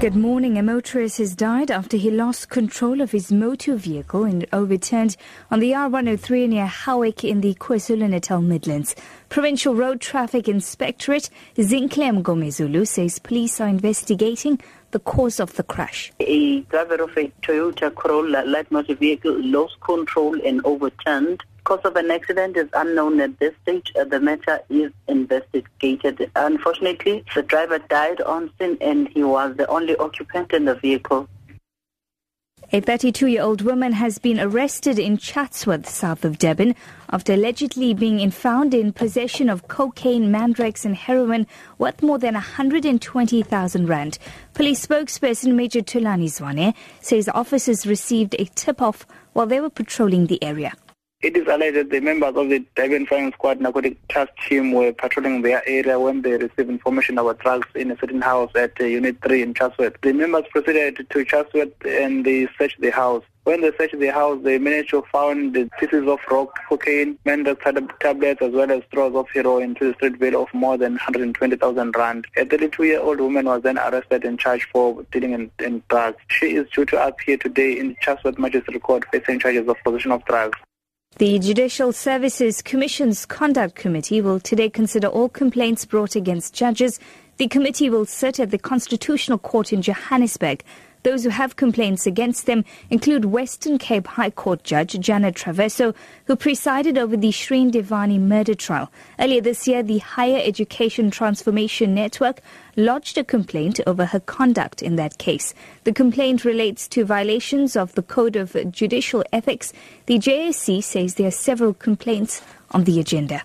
Good morning. A motorist has died after he lost control of his motor vehicle and overturned on the R103 near Howick in the KwaZulu-Natal Midlands. Provincial Road Traffic Inspectorate Zinhle Mngomezulu says police are investigating the cause of the crash. A driver of a Toyota Corolla light motor vehicle lost control and overturned cause of an accident is unknown at this stage. Uh, the matter is investigated. Unfortunately, the driver died on scene and he was the only occupant in the vehicle. A 32 year old woman has been arrested in Chatsworth, south of Durban, after allegedly being found in possession of cocaine, mandrax, and heroin worth more than 120,000 rand. Police spokesperson Major Thulani Zwane says officers received a tip off while they were patrolling the area. It is alleged that the members of the Durban Flying Squad narcotic task team were patrolling their area when they received information about drugs in a certain house at uh, Unit 3 in Chatsworth. The members proceeded to Chatsworth and they searched the house. When they searched the house, they managed to find the pieces of rock cocaine, mandrax tablets, as well as straws of heroin to the street bill of more than 120,000 rand. A 32-year-old woman was then arrested and charged for dealing in, in drugs. She is due to appear today in Chatsworth Magistrate Court facing charges of possession of drugs. The Judicial Services Commission's Conduct Committee will today consider all complaints brought against judges. The committee will sit at the Constitutional Court in Johannesburg those who have complaints against them include Western Cape High Court Judge Janet Traverso, who presided over the Shrien Dewani murder trial. Earlier this year, the Higher Education Transformation Network lodged a complaint over her conduct in that case. The complaint relates to violations of the Code of Judicial Ethics. The JSC says there are several complaints on the agenda.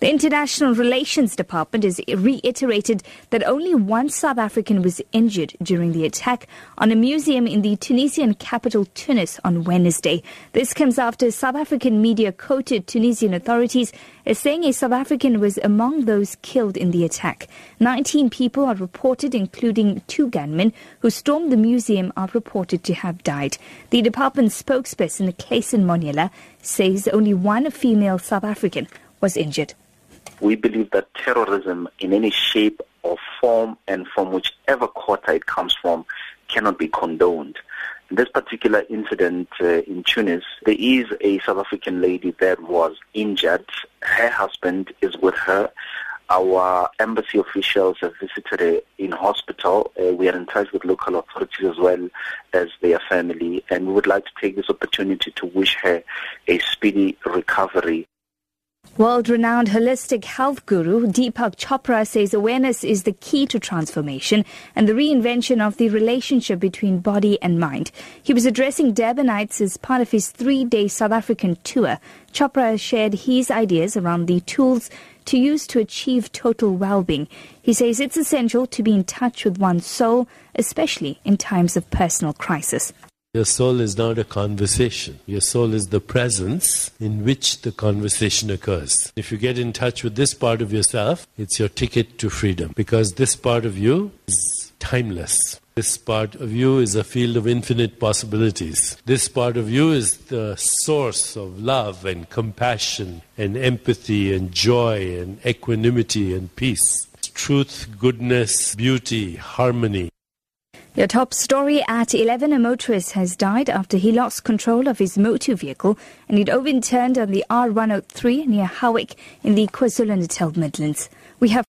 The International Relations Department has reiterated that only one South African was injured during the attack on a museum in the Tunisian capital Tunis on Wednesday. This comes after South African media quoted Tunisian authorities as saying a South African was among those killed in the attack. 19 people are reported, including two gunmen who stormed the museum, are reported to have died. The department spokesperson, Clayson Monyela, says only one female South African was injured. We believe that terrorism in any shape or form and from whichever quarter it comes from cannot be condoned. In this particular incident uh, in Tunis, there is a South African lady that was injured. Her husband is with her. Our embassy officials have visited her in hospital. Uh, we are in touch with local authorities as well as their family, and we would like to take this opportunity to wish her a speedy recovery. World renowned holistic health guru Deepak Chopra says awareness is the key to transformation and the reinvention of the relationship between body and mind. He was addressing Durbanites as part of his three day South African tour. Chopra shared his ideas around the tools to use to achieve total well being. He says it's essential to be in touch with one's soul, especially in times of personal crisis. Your soul is not a conversation. Your soul is the presence in which the conversation occurs. If you get in touch with this part of yourself, it's your ticket to freedom because this part of you is timeless. This part of you is a field of infinite possibilities. This part of you is the source of love and compassion and empathy and joy and equanimity and peace. Truth, goodness, beauty, harmony. Your top story at 11, a motorist has died after he lost control of his motor vehicle and it overturned on the R103 near Howick in the KwaZulu-Natal Midlands. We have